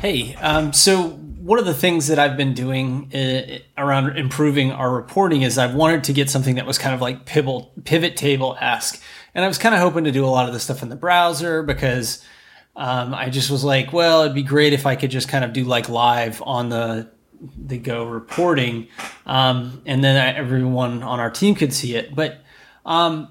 Hey, um, so one of the things that I've been doing uh, around improving our reporting is I've wanted to get something that was kind of like pivot, pivot table esque. And I was kind of hoping to do a lot of this stuff in the browser because um, I just was like, well, it'd be great if I could just kind of do like live on the the Go reporting, um, and then I, everyone on our team could see it. But um,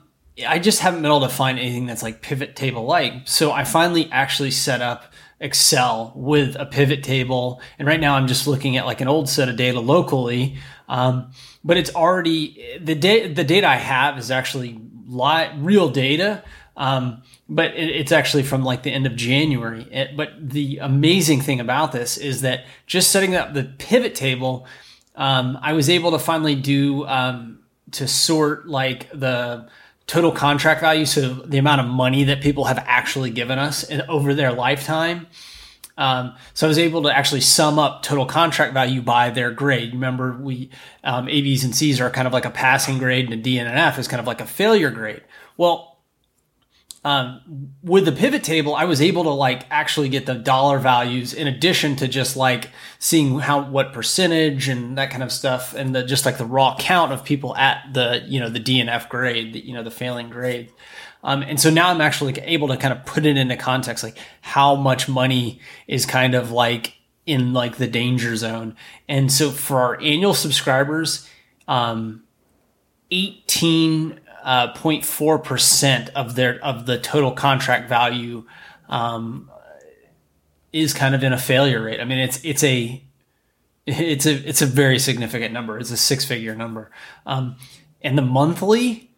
I just haven't been able to find anything that's like pivot table like. So I finally actually set up Excel with a pivot table. And right now I'm just looking at like an old set of data locally. Um, but it's already the data, the data I have is actually li- real data. Um, but it, it's actually from like the end of January. It, but the amazing thing about this is that just setting up the pivot table, um, I was able to finally do, um, to sort like the, total contract value, so the amount of money that people have actually given us in, over their lifetime. Um, so I was able to actually sum up total contract value by their grade. Remember, we um, A, B's, and C's are kind of like a passing grade, and a D and an F is kind of like a failure grade. Well, um, with the pivot table, I was able to like actually get the dollar values in addition to just like seeing how what percentage and that kind of stuff, and the, just like the raw count of people at the you know the DNF grade, the, you know the failing grade. Um, and so now I'm actually able to kind of put it into context, like how much money is kind of like in like the danger zone. And so for our annual subscribers, um, 18 uh, 0.4 percent of their of the total contract value um, is kind of in a failure rate. I mean, it's it's a it's a it's a very significant number. It's a six figure number, um, and the monthly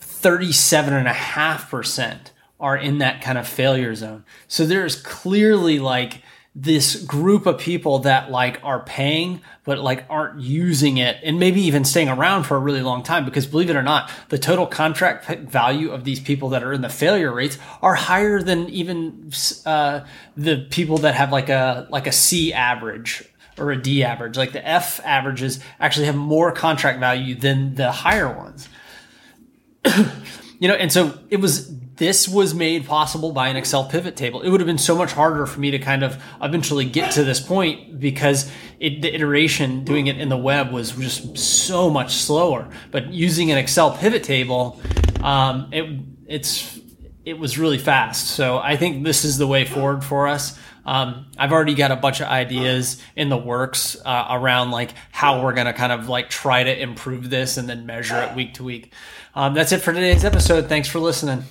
thirty seven and a half percent are in that kind of failure zone. So there's clearly like this group of people that like are paying but like aren't using it and maybe even staying around for a really long time because believe it or not the total contract value of these people that are in the failure rates are higher than even uh, the people that have like a like a c average or a d average. Like the f averages actually have more contract value than the higher ones. You know and so it was this was made possible by an Excel pivot table. It would have been so much harder for me to kind of eventually get to this point because it, the iteration doing it in the web was just so much slower. But using an Excel pivot table, um, it it's it was really fast. So I think this is the way forward for us. Um, I've already got a bunch of ideas in the works uh, around like how we're gonna kind of like try to improve this and then measure it week to week. Um, that's it for today's episode. Thanks for listening.